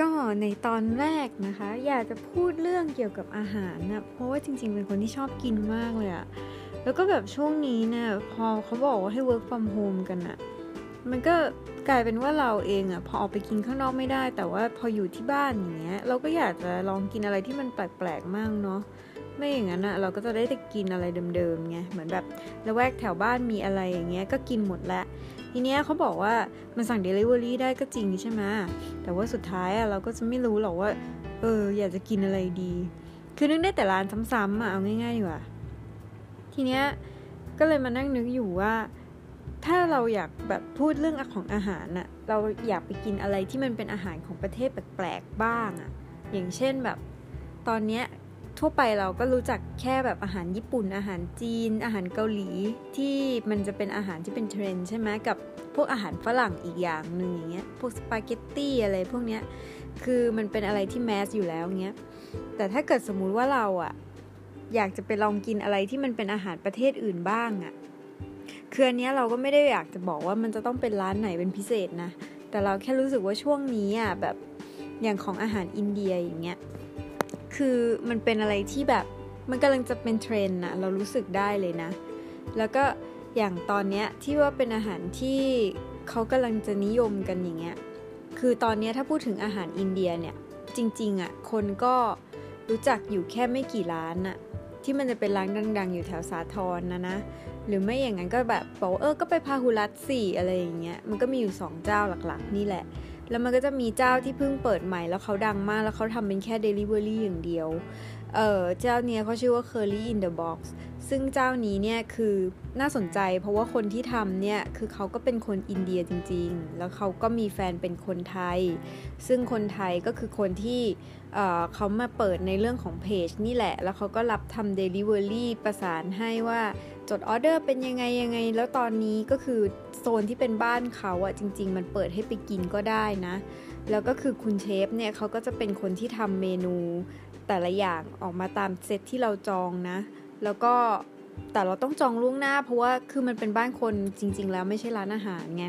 ก็ในตอนแรกนะคะ อยากจะพูดเรื่องเกี่ยวกับอาหารนะเพราะว่าจริงๆ เป็นคนที่ชอบกินมากเลยอะแล้วก็แบบช่วงนี้เนี่ยพอเขาบอกว่าให้ work from home กันอะมันก็กลายเป็นว่าเราเองอะพอออกไปกินข้างนอกไม่ได้ แต่ว่าพออยู่ที่บ้านอย่างเงี้ยเราก็อยากจะลองกินอะไรที่มันแปลกๆมากเนาะ ไม่อย่างนั้นอะเราก็จะได้แต่กินอะไรเดิมๆไงเหมือนแบบละแวกแถวบ้านมีอะไรอย่างเงี้ยก็กินหมดล้วทีเนี้ยเขาบอกว่ามันสั่ง Delivery ได้ก็จริงใช่ไหมแต่ว่าสุดท้ายอะเราก็จะไม่รู้หรอกว่า เออ อยากจะกินอะไรดี คือนึกได้แต่ร้านซ้ำๆอะเอาง่ายๆดีกว่าทีเนี้ยก็เลยมานั่งนึกอยู่ว่าถ้าเราอยากแบบพูดเรื่องของอาหารน่ะเราอยากไปกินอะไรที่มันเป็นอาหารของประเทศแปลกๆบ้างอะอย่างเช่นแบบ ตอนเนี้ย ทั่วไปเราก็รู้จักแค่แบบอาหารญี่ปุ่น อาหารจีน อาหารเกาหลีที่มันจะเป็นอาหารที่เป็นเทรนด์ใช่ไหมกับพวกอาหารฝรั่งอีกอย่างหนึ่งอย่างเงี้ยพวกสปาเกตตี้อะไรพวกเนี้ยคือมันเป็นอะไรที่แมสอยู่แล้วเงี้ยแต่ถ้าเกิดสมมุติว่าเราอะอยากจะไปลองกินอะไรที่มันเป็นอาหารประเทศอื่นบ้างอะคืออันเนี้ยเราก็ไม่ได้อยากจะบอกว่ามันจะต้องเป็นร้านไหนเป็นพิเศษนะ แต่เราแค่รู้สึกว่าช่วงนี้อะแบบอย่างของอาหารอินเดียอย่างเงี้ย คือมันเป็นอะไรที่แบบมันกำลังจะเป็นเทรนนะเรารู้สึกได้เลยนะ แล้วก็อย่างตอนเนี้ยที่ว่าเป็นอาหารที่เขากำลังจะนิยมกันอย่างเงี้ยคือตอนนี้ถ้าพูดถึงอาหารอินเดียเนี่ยจริงๆอะ่ะคนก็รู้จักอยู่แค่ไม่กี่ร้านอะที่มันจะเป็นร้านดัง ๆ อยู่แถวสาทรนะนะ หรือไม่อย่างนั้นก็แบบบอกเออก็ไปพาหุรัตสี่อะไรอย่างเงี้ยมันก็มีอยู่สองเจ้าหลักๆ นี่แหละ แล้วมันก็จะมีเจ้าที่เพิ่งเปิดใหม่แล้วเขาดังมากแล้วเขาทำเป็นแค่ Delivery อย่างเดียว เออเจ้าเนี้ยเขาชื่อว่า Curry in the Box ซึ่งเจ้านี้เนี่ยคือน่าสนใจเพราะว่าคนที่ทำเนี่ยคือเขาก็เป็นคนอินเดียจริง ๆ แล้วเขาก็มีแฟนเป็นคนไทย ซึ่งคนไทยก็คือคนที่เเขามาเปิดในเรื่องของเพจนี่แหละ แล้วเขาก็รับทำเดลิเวอรี่ประสานให้ว่าจดออเดอร์เป็นยังไงยังไง แล้วตอนนี้ก็คือโซนที่เป็นบ้านเขาอะจริง ๆ มันเปิดให้ไปกินก็ได้นะ แล้วก็คือคุณเชฟเนี่ยเขาก็จะเป็นคนที่ทำเมนู แต่ละอย่างออกมาตามเซตที่เราจองนะ แล้วก็แต่เราต้องจองล่วงหน้า เพราะว่าคือมันเป็นบ้านคนจริง ๆ แล้วไม่ใช่ร้านอาหารไง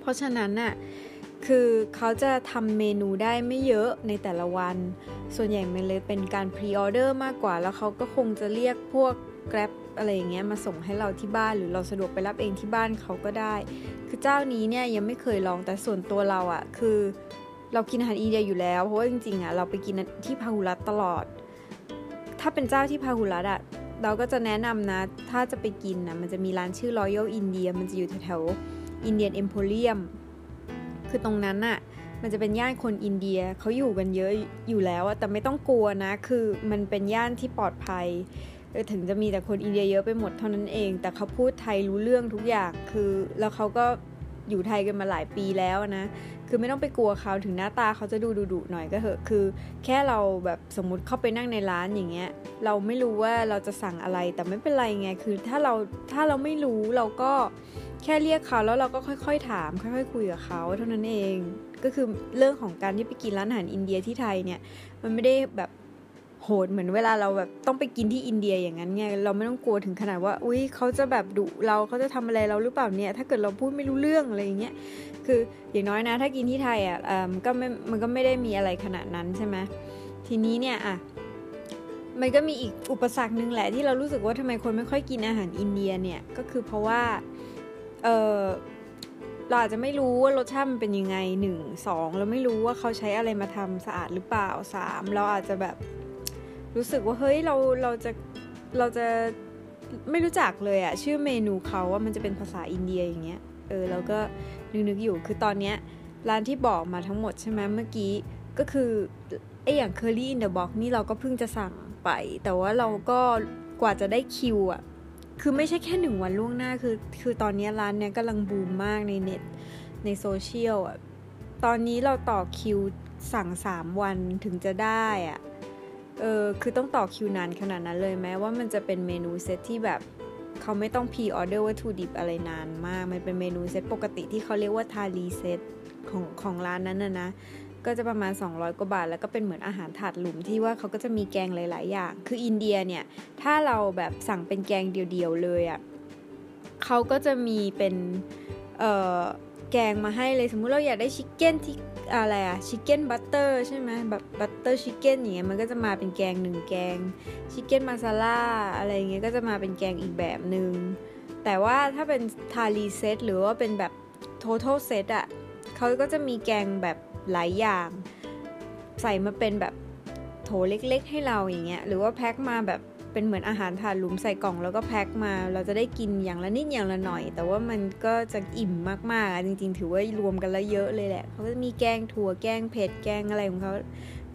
เพราะฉะนั้นน่ะคือเขาจะทำเมนูได้ไม่เยอะในแต่ละวัน ส่วนใหญ่มันเลยเป็นการพรีออเดอร์มากกว่า แล้วเขาก็คงจะเรียกพวก Grab อะไรอย่างเงี้ยมาส่งให้เราที่บ้านหรือเราสะดวกไปรับเองที่บ้านเขาก็ได้ คือเจ้านี้เนี่ยยังไม่เคยลองแต่ส่วนตัวเราอะ่ะคือ เรากินอาหารอินเดียอยู่แล้ว เพราะว่าจริงๆอะเราไปกินที่พาหุรัตตลอด ถ้าเป็นเจ้าที่พาหุรัตอะเราก็จะแนะนำนะ ถ้าจะไปกินนะมันจะมีร้านชื่อ Royal India มันจะอยู่แถวๆ Indian Emporium คือตรงนั้นน่ะมันจะเป็นย่านคนอินเดียเขาอยู่กันเยอะอยู่แล้วแต่ไม่ต้องกลัวนะ คือมันเป็นย่านที่ปลอดภัย ถึงจะมีแต่คนอินเดียเยอะไปหมดเท่านั้นเอง แต่เขาพูดไทยรู้เรื่องทุกอย่างคือ แล้วเขาก็ อยู่ไทยกันมาหลายปีแล้วนะ คือไม่ต้องไปกลัวเขาถึงหน้าตาเขาจะดูดุๆหน่อยก็เถอะ คือ แค่เราแบบสมมุติเข้าไปนั่งในร้านอย่างเงี้ย เราไม่รู้ว่าเราจะสั่งอะไร แต่ไม่เป็นไรไง คือถ้าเราถ้าเราไม่รู้เราก็แค่เรียกเขาแล้วเราก็ค่อย ๆ ถาม ค่อย ๆ คุยกับเขาเท่านั้นเอง ก็คือเรื่องของการที่ไปกินร้านอาหารอินเดียที่ไทยเนี่ย มันไม่ได้แบบ โหดเหมือนเวลาเราแบบต้องไปกินที่อินเดียอย่างนั้นไงเราไม่ต้องกลัวถึงขนาดว่า อุ้ยเขาจะแบบดุเราเขาจะทำอะไรเราหรือเปล่าเนี่ย ถ้าเกิดเราพูดไม่รู้เรื่องอะไรอย่างเงี้ยคืออย่างน้อยนะ ถ้ากินที่ไทยอะมันก็ไม่มันก็ไม่ได้มีอะไรขนาดนั้นใช่ไหมทีนี้เนี่ยอะมันก็มีอีกอุปสรรคหนึ่งแหละที่เรารู้สึกว่าทำไมคนไม่ค่อยกินอาหารอินเดียเนี่ยก็คือเพราะว่าเออเราอาจจะไม่รู้ว่ารสชาติมันเป็นยังไงหนึ่งสองเราไม่รู้ว่าเขาใช้อะไรมาทำสะอาดหรือเปล่าสามเราอาจจะแบบ รู้สึกว่าเฮ้ยเราเราจะเราจะไม่รู้จักเลยอะชื่อเมนูเขาว่ามันจะเป็นภาษาอินเดียอย่างเงี้ยเออแล้วก็นึกนึกอยู่คือตอนเนี้ยร้านที่บอกมาทั้งหมดใช่ไหมเมื่อกี้ก็คือไออย่าง Curry in the Box นี่เราก็เพิ่งจะสั่งไป แต่ว่าเราก็กว่าจะได้คิวอะคือไม่ใช่แค่หนึ่งวันล่วงหน้าคือ คือตอนนี้ร้านเนี้ยกำลังบูมมากในเน็ตในโซเชียลอะตอนนี้เราต่อคิวสั่งสามวันถึงจะได้อะ เออคือต้องต่อคิวนานขนาดนั้นเลยแม้ว่ามันจะเป็นเมนูเซตที่แบบเขาไม่ต้อง pre-order วัตถุดิบอะไรนานมาก มันเป็นเมนูเซตปกติที่เขาเรียกว่า thali set ของของร้านนั้นนะนะ ก็จะประมาณ 200 กว่าบาท แล้วก็เป็นเหมือนอาหารถาดหลุมที่ว่าเขาก็จะมีแกงหลาย ๆ อย่าง คืออินเดียเนี่ย ถ้าเราแบบสั่งเป็นแกงเดียว ๆ เลยอะ่ะเขาก็จะมีเป็น เอ่อ แกงมาให้เลยสมมุติเราอยากได้ chicken ที่อะไรอะ chicken butter ใช่ไหมแบบ butter chicken อย่างเงี้ยมันก็จะมาเป็นแกงหนึ่งแกง chicken masala อะไรเงี้ยก็จะมาเป็นแกงอีกแบบหนึ่งแต่ว่าถ้าเป็น thali set หรือว่าเป็นแบบ thali set อะเขาก็จะมีแกงแบบหลายอย่าง ใส่มาเป็นแบบโถเล็กๆให้เราอย่างเงี้ยหรือว่าแพ็คมาแบบ เป็นเหมือนอาหารถาดหลุมใส่กล่องแล้วก็แพ็คมา เราจะได้กินอย่างละนิดอย่างละหน่อย แต่ว่ามันก็จะอิ่มมากๆจริง ๆ ถือว่ารวมกันแล้วเยอะเลยแหละเขาก็จะมีแกงถั่วแกงเผ็ดแกงอะไรของเขา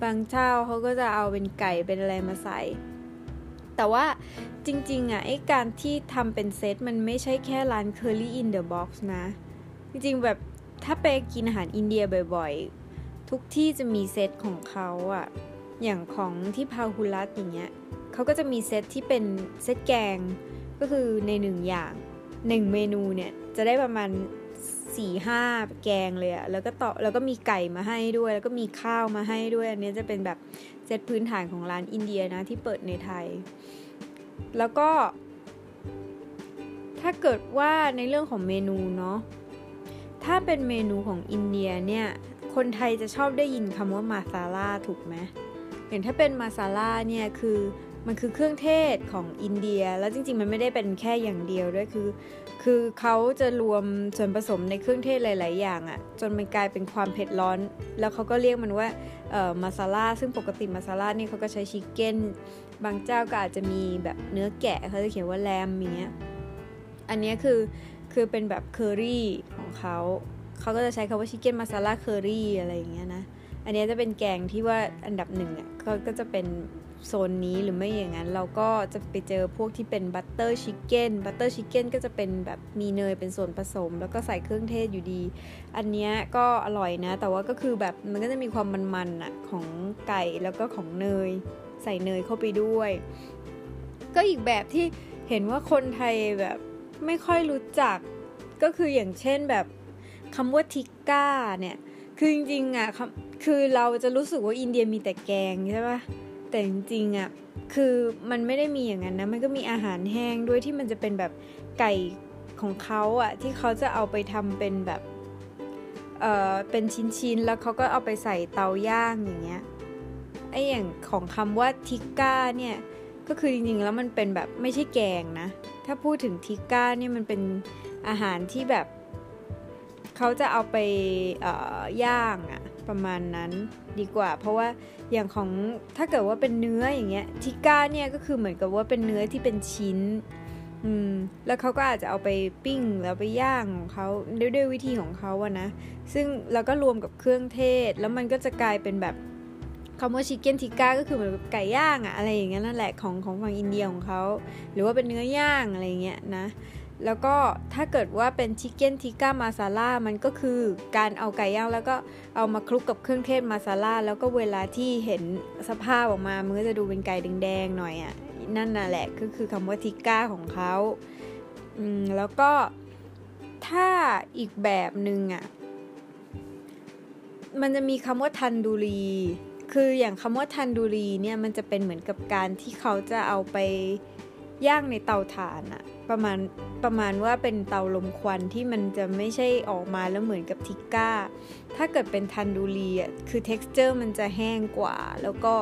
บางเจ้าเขาก็จะเอาเป็นไก่เป็นอะไรมาใส่ แต่ว่าจริงๆอะไอ้การที่ทำเป็นเซตมันไม่ใช่แค่ร้าน Curry in the Box นะ จริงๆแบบถ้าไปกินอาหารอินเดียบ่อยๆ ทุกที่จะมีเซตของเขาอะอย่างของที่พาหุรัตอย่างเงี้ย เขาก็จะมีเซตที่เป็นเซตแกงก็คือในหนึ่งอย่างหนึ่งเมนูเนี่ยจะได้ประมาณสี่ห้าแกงเลยอะแล้วก็ต่อแล้วก็มีไก่มาให้ด้วย แล้วก็มีข้าวมาให้ด้วย อันนี้จะเป็นแบบเซตพื้นฐานของร้านอินเดียนะที่เปิดในไทย แล้วก็ ถ้าเกิดว่าในเรื่องของเมนูเนาะถ้าเป็นเมนูของอินเดียเนี่ยคนไทยจะชอบได้ยินคำว่ามาซาล่าถูกไหมอย่างถ้าเป็นมาซาล่าเนี่ยคือ มันคือเครื่องเทศของอินเดีย แล้วจริงๆ มันไม่ได้เป็นแค่อย่างเดียวด้วยคือ คือเขาจะรวมส่วนผสมในเครื่องเทศหลาย ๆ อย่างอะ่ะ จนมันกลายเป็นความเผ็ดร้อน แล้วเขาก็เรียกมันว่าเอ่อมาซาล่าซึ่งปกติมาซาล่านี่เขาก็ใช้ชิคเก้น บางเจ้าก็อาจจะมีแบบเนื้อแกะเขาจะเขียนว่า lamb อย่างเงี้ยอันนี้คือคือเป็นแบบเคอรี่ของเขาเขาก็จะใช้คำว่า chicken masala curry อะไรอย่างเงี้ยนะอันนี้จะเป็นแกงที่ว่าอันดับหนึ่งอะก็จะเป็น โซนนี้หรือไม่อย่างนั้นเราก็จะไปเจอพวกที่เป็น butter chicken butter chicken ก็จะเป็นแบบมีเนยเป็นส่วนผสม แล้วก็ใส่เครื่องเทศอยู่ดี อันนี้ก็อร่อยนะ แต่ว่าก็คือแบบมันก็จะมีความมันๆอะของไก่แล้วก็ของเนย ใส่เนยเข้าไปด้วย ก็อีกแบบที่เห็นว่าคนไทยแบบไม่ค่อยรู้จักก็คืออย่างเช่นแบบคำว่าทิกก้าเนี่ย คือจริงๆอะคือเราจะรู้สึกว่าอินเดียมีแต่แกงใช่ปะ แต่จริงๆอะคือมันไม่ได้มีอย่างนั้นนะมันก็มีอาหารแห้งด้วยที่มันจะเป็นแบบไก่ของเขาอะที่เขาจะเอาไปทำเป็นแบบเอ่อเป็นชิ้นๆ แล้วเขาก็เอาไปใส่เตาย่างอย่างเงี้ยไออย่างของคำว่าทิกก้าเนี่ยก็คือจริงๆแล้วมันเป็นแบบไม่ใช่แกงนะ ถ้าพูดถึงทิกก้าเนี่ยมันเป็นอาหารที่แบบเขาจะเอาไปย่างอะ ประมาณนั้นดีกว่า เพราะว่าอย่างของถ้าเกิดว่าเป็นเนื้ออย่างเงี้ยทิก้าเนี่ยก็คือเหมือนกับว่าเป็นเนื้อที่เป็นชิ้นอืมแล้วเขาก็อาจจะเอาไปปิ้งแล้วไปย่างของเขาด้วยด้วยวิธีของเขาอะนะซึ่งแล้วก็รวมกับเครื่องเทศ แล้วมันก็จะกลายเป็นแบบคำว่าชิคเก้นทิก้าก็คือเหมือนไก่ย่างอะอะไรอย่างเงี้ยนั่นแหละของของฝั่งอินเดียของเขาหรือว่าเป็นเนื้อย่างอะไรเงี้ยนะ แล้วก็ถ้าเกิดว่าเป็นชิคเก้นทิก้ามาซาล่ามันก็คือการเอาไก่ย่างแล้วก็เอามาคลุกกับเครื่องเทศมาซาล่าแล้วก็เวลาที่เห็นสภาพออกมามันก็จะดูเป็นไก่แดงๆหน่อยอะ่ะนั่นน่ะแหละก็คือคำว่าทิก้าของเขาอืมแล้วก็ถ้าอีกแบบหนึ่งอะ่ะมันจะมีคำว่าทันดูรี คืออย่างคำว่าทันดูรีเนี่ยมันจะเป็นเหมือนกับการที่เขาจะเอาไป ย่างในเตาถ่านอะประมาณประมาณว่าเป็นเตาลมควันที่มันจะไม่ใช่ออกมาแล้วเหมือนกับทิกก้า ถ้าเกิดเป็นทันดูรีอะคือ t e x t อร์มันจะแห้งกว่า แล้วก็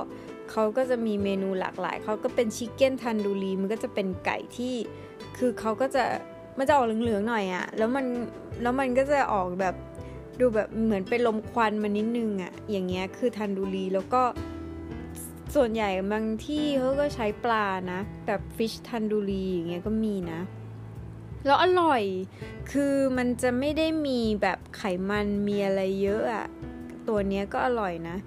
เขาก็จะมีเมนูหลากหลาย เขาก็เป็นชิคเก้นทันดูรีมันก็จะเป็นไก่ที่ คือเขาก็จะมันจะออกเหลืองๆหน่อยอะแล้วมันแล้วมันก็จะออกแบบดูแบบเหมือนเป็นลมควันมานิดนึงอะอย่างเงี้ยคือทันดูรีแล้วก็ ส่วนใหญ่บางที่เขาก็ใช้ปลานะ แบบฟิชทันดูรีอย่างเงี้ยก็มีนะ แล้วอร่อย คือมันจะไม่ได้มีแบบไขมันมีอะไรเยอะอะตัวเนี้ยก็อร่อยนะ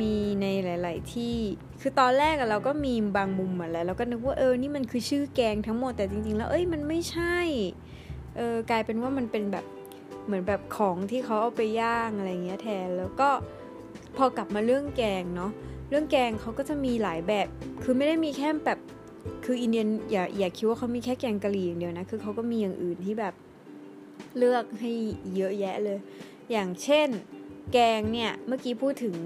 มีในหลาย ๆ ที่ คือตอนแรกเราก็มีบางมุมอะแล้วเราก็นึกว่าเออ นี่มันคือชื่อแกงทั้งหมดแต่จริง ๆ แล้วเอ้ยมันไม่ใช่ เออกลายเป็นว่ามันเป็นแบบเหมือนแบบของที่เขาเอาไปย่างอะไรเงี้ยแทนแล้วก็ พอกลับมาเรื่องแกงเนาะเรื่องแกงเขาก็จะมีหลายแบบ คือไม่ได้มีแค่แบบคืออินเดียนอย่าอย่าคิดว่าเขามีแค่แกงกะหรี่อย่างเดียวนะคือเขาก็มีอย่างอื่นที่แบบเลือกให้เยอะแยะเลย อย่างเช่น แกงเนี่ยเมื่อกี้พูดถึง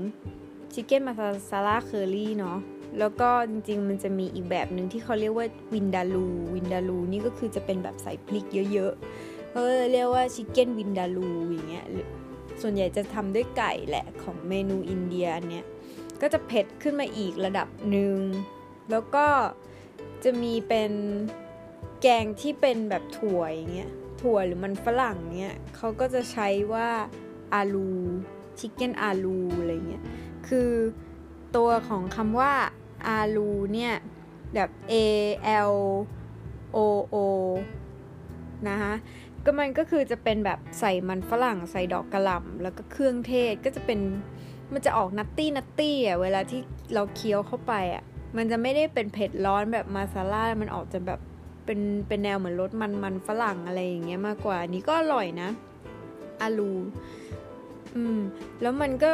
ชิคเก้นมาซาลาเคอรี่เนาะแล้วก็จริงๆ มันจะมีอีกแบบหนึ่งที่เขาเรียกว่าวินดาลูวินดาลูนี่ก็คือจะเป็นแบบใส่พริกเยอะๆเขาเรียกว่าชิคเก้นวินดาลูอย่างเงี้ย ส่วนใหญ่จะทำด้วยไก่แหละของเมนูอินเดียอันเนี้ยก็จะเผ็ดขึ้นมาอีกระดับหนึ่งแล้วก็จะมีเป็นแกงที่เป็นแบบถั่วอย่างเงี้ยถั่วหรือมันฝรั่งเนี้ยเขาก็จะใช้ว่าอาลูชิคเก้นอาลูอะไรเงี้ยคือตัวของคำว่าอาลูเนี่ยแบบ A L O O นะคะ ก็มันก็คือจะเป็นแบบใส่มันฝรั่งใส่ดอกกระหล่ำแล้วก็เครื่องเทศก็จะเป็นมันจะออกนัตตี้นัตตี้อะเวลาที่เราเคี้ยวเข้าไปอะมันจะไม่ได้เป็นเผ็ดร้อนแบบมาซาล่ามันออกจะแบบเป็นเป็นแนวเหมือนรสมันมันฝรั่งอะไรอย่างเงี้ยมากกว่านี้ก็อร่อยนะอาลูอืมแล้วมันก็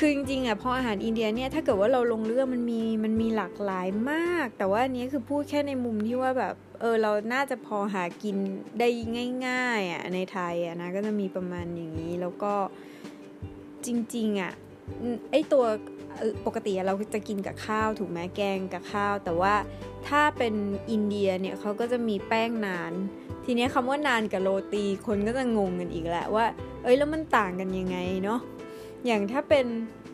คือจริงๆอะพออาหารอินเดียเนี่ยถ้าเกิดว่าเราลงเรื่องมันมีมันมีหลากหลายมาก แต่ว่าอันนี้คือพูดแค่ในมุมที่ว่าแบบเออเราน่าจะพอหากินได้ง่ายๆอะในไทยอะนะก็จะมีประมาณอย่างนี้ แล้วก็จริงๆอะไอตัวปกติเราจะกินกับข้าวถูกไหมแกงกับข้าว แต่ว่าถ้าเป็นอินเดียเนี่ยเขาก็จะมีแป้งนาน ทีนี้คำว่านานกับโรตีคนก็จะงงกันอีกแหละว่า เอ้ยแล้วมันต่างกันยังไงเนาะ อย่างถ้าเป็น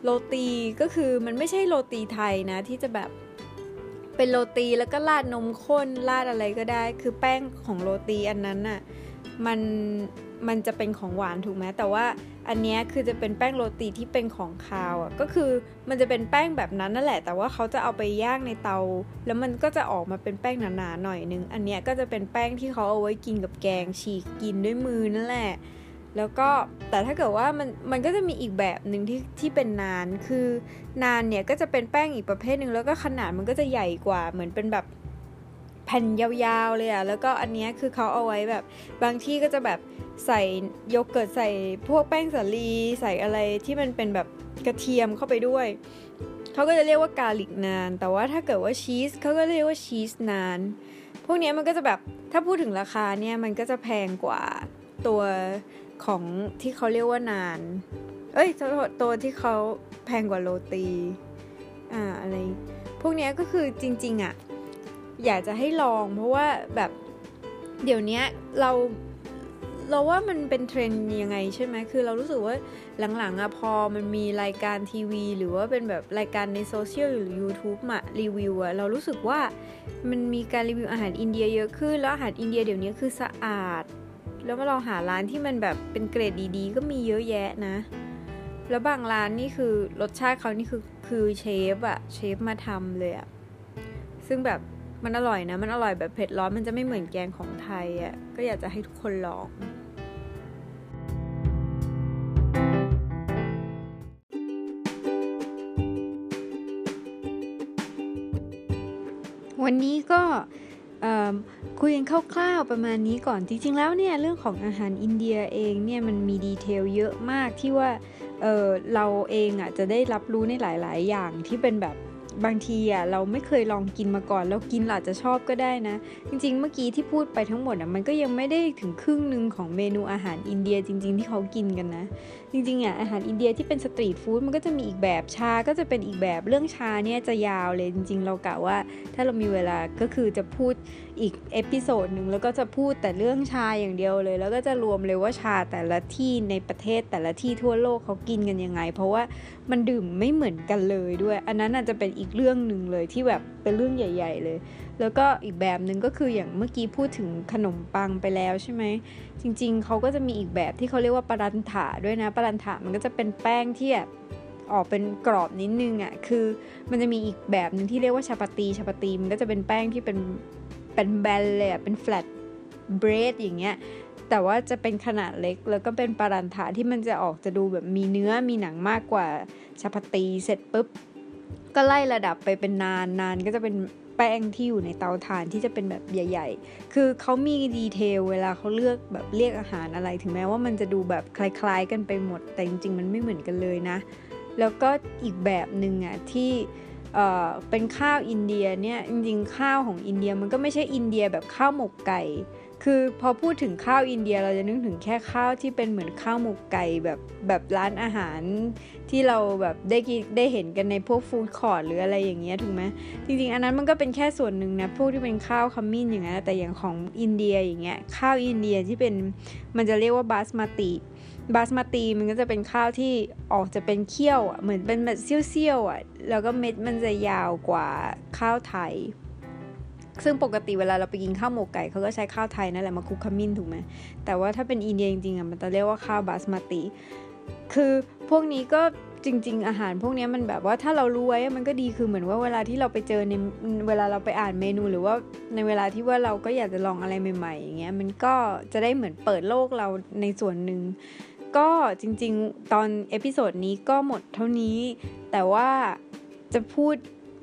โรตีก็คือมันไม่ใช่โรตีไทยนะ ที่จะแบบเป็นโรตีแล้วก็ราดนมข้นราดอะไรก็ได้ คือแป้งของโรตีอันนั้นน่ะมันมันจะเป็นของหวานถูกไหมแต่ว่าอันนี้คือจะเป็นแป้งโรตีที่เป็นของคาวอะก็คือมันจะเป็นแป้งแบบนั้นนั่นแหละ แต่ว่าเขาจะเอาไปย่างในเตา แล้วมันก็จะออกมาเป็นแป้งหนาๆหน่อยนึง อันนี้ก็จะเป็นแป้งที่เขาเอาไว้กินกับแกงฉีกกินด้วยมือนั่นแหละ แล้วก็แต่ถ้าเกิดว่ามันมันก็จะมีอีกแบบหนึ่งที่ที่เป็นนาน คือนานเนี่ยก็จะเป็นแป้งอีกประเภทหนึ่งแล้วก็ขนาดมันก็จะใหญ่กว่าเหมือนเป็นแบบแผ่นยาวๆเลยอะแล้วก็อันนี้คือเขาเอาไว้แบบ บางที่ก็จะแบบใส่โยเกิร์ตใส่พวกแป้งสาลี ใส่อะไรที่มันเป็นแบบกระเทียมเข้าไปด้วย เขาก็จะเรียกว่ากาลิกนาน แต่ว่าถ้าเกิดว่าชีสเขาก็เรียกว่าชีสนาน พวกนี้มันก็จะแบบถ้าพูดถึงราคาเนี่ยมันก็จะแพงกว่าตัว ของที่เขาเรียกว่านาน เอ้ยตัวที่เขาแพงกว่าโรตี อ่าอะไร พวกนี้ก็คือจริง ๆอะ่ะ อยากจะให้ลองเพราะว่าแบบเดี๋ยวนี้เราเราว่ามันเป็นเทรนด์ยังไงใช่ไหม คือเรารู้สึกว่าหลังๆอะพอมันมีรายการทีวี หรือว่าเป็นแบบรายการในโซเชียลหรือ YouTube มารีวิวอะเรารู้สึกว่ามันมีการรีวิวอาหารอินเดียเยอะขึ้น แล้วอาหารอินเดียเดี๋ยวนี้คือสะอาด แล้วมาลองหาร้านที่มันแบบเป็นเกรดดีๆ ก็มีเยอะแยะนะ แล้วบางร้านนี่คือรสชาติเขานี่คือคือเชฟอะเชฟมาทำเลยอะซึ่งแบบมันอร่อยนะ มันอร่อยแบบเผ็ดร้อนมันจะไม่เหมือนแกงของไทยอะก็อยากจะให้ทุกคนลองวันนี้ก็ คุยกันคร่าวๆประมาณนี้ก่อนจริงๆแล้วเนี่ยเรื่องของอาหารอินเดียเองเนี่ยมันมีดีเทลเยอะมากที่ว่าเราเองอะจะได้รับรู้ในหลาย ๆ อย่างที่เป็นแบบบางทีอะเราไม่เคยลองกินมาก่อนแล้วกินอาจจะชอบก็ได้นะ จริง ๆ เมื่อกี้ที่พูดไปทั้งหมดอะมันก็ยังไม่ได้ถึงครึ่งหนึ่งของเมนูอาหารอินเดียจริง ๆ ที่เขากินกันนะ จริงๆอะอาหารอินเดียที่เป็น street food มันก็จะมีอีกแบบชาก็จะเป็นอีกแบบเรื่องชาเนี่ยจะยาวเลยจริง ๆ เรากะว่า ถ้าเรามีเวลาก็คือจะพูดอีก episode หนึ่งแล้วก็จะพูดแต่เรื่องชาอย่างเดียวเลย แล้วก็จะรวมเลยว่าชาแต่ละที่ในประเทศแต่ละที่ทั่วโลกเขากินกันยังไง เพราะว่ามันดื่มไม่เหมือนกันเลยด้วย อันนั้นอาจจะเป็นอีกเรื่องหนึ่งเลยที่แบบเป็นเรื่องใหญ่ ๆ เลย แล้วก็อีกแบบหนึ่งก็คืออย่างเมื่อกี้พูดถึงขนมปังไปแล้วใช่ไหม จริง ๆเขาก็จะมีอีกแบบที่เขาเรียกว่าปรันถาด้วยนะปรันถามันก็จะเป็นแป้งที่แบบออกเป็นกรอบนิดนึงอะ่ะคือมันจะมีอีกแบบหนึ่งที่เรียกว่าชาปตีชาปตีมันก็จะเป็นแป้งที่เป็นเป็นแบนเลยอะเป็นแฟลตเบรดอย่างเงี้ยแต่ว่าจะเป็นขนาดเล็กแล้วก็เป็นปารันถาที่มันจะออกจะดูแบบมีเนื้อมีหนังมากกว่าchapati เสร็จปุ๊บ ก็ไล่ระดับไปเป็น naan naan ก็จะเป็น แป้งที่อยู่ในเตาถ่านที่จะเป็นแบบใหญ่ ๆ คือเขามี detail เวลาเขาเลือกแบบเรียกอาหารอะไร ถึงแม้ว่ามันจะดูแบบคล้าย ๆ กันไปหมด แต่จริง ๆ มันไม่เหมือนกันเลยนะ แล้วก็อีกแบบหนึ่งอะที่เป็นข้าวอินเดียเนี่ยจริงๆข้าวของอินเดียมันก็ไม่ใช่อินเดียแบบข้าวหมกไก่ คือพอพูดถึงข้าวอินเดียเราจะนึกถึงแค่ข้าวที่เป็นเหมือนข้าวหมกไก่แบบแบบร้านอาหาร ที่เราแบบได้กินได้เห็นกันในพวก food court หรืออะไรอย่างเงี้ยถูกไหมจริงๆ อันนั้นมันก็เป็นแค่ส่วนหนึ่งนะพวกที่เป็นข้าวขมิ้นอย่างเงี้ยแต่อย่างของอินเดียอย่างเงี้ยข้าวอินเดียที่เป็นมันจะเรียกว่า basmati basmati มันก็จะเป็นข้าวที่ออกจะเป็นเรียวอะเหมือนเป็นแบบเรียวๆอะแล้วก็เม็ดมันจะยาวกว่าข้าวไทย ซึ่งปกติเวลาเราไปกินข้าวหมกไก่เขาก็ใช้ข้าวไทยนั่นแหละมาคลุกขมิ้นถูกไหมแต่ว่าถ้าเป็นอินเดียจริงๆอะมันจะเรียกว่าข้าว basmati คือพวกนี้ก็จริง ๆ อาหารพวกนี้มันแบบว่าถ้าเรารู้ไว้มันก็ดีคือเหมือนว่าเวลาที่เราไปเจอในเวลาเราไปอ่านเมนูหรือว่าในเวลาที่ว่าเราก็อยากจะลองอะไรใหม่ ๆ อย่างเงี้ยมันก็จะได้เหมือนเปิดโลกเราในส่วนหนึ่งก็จริง ๆ ตอน episode นี้ก็หมดเท่านี้ แต่ว่าจะพูด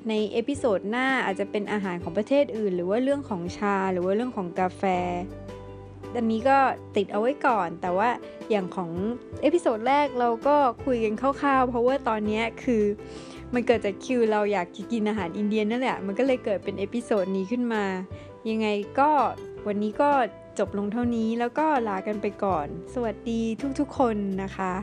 ใน episode หน้าอาจจะเป็นอาหารของประเทศอื่น หรือว่าเรื่องของชาหรือว่าเรื่องของกาแฟอันนี้ก็ติดเอาไว้ก่อน แต่ว่าอย่างของ episode แรกเราก็คุยกันคร่าวๆ เพราะว่าตอนนี้คือมันเกิดจากคือเราอยากกินอาหารอินเดียนั่นแหละ มันก็เลยเกิดเป็น episode นี้ขึ้นมา ยังไงก็วันนี้ก็จบลงเท่านี้แล้วก็ลากันไปก่อน สวัสดีทุกๆคนนะคะ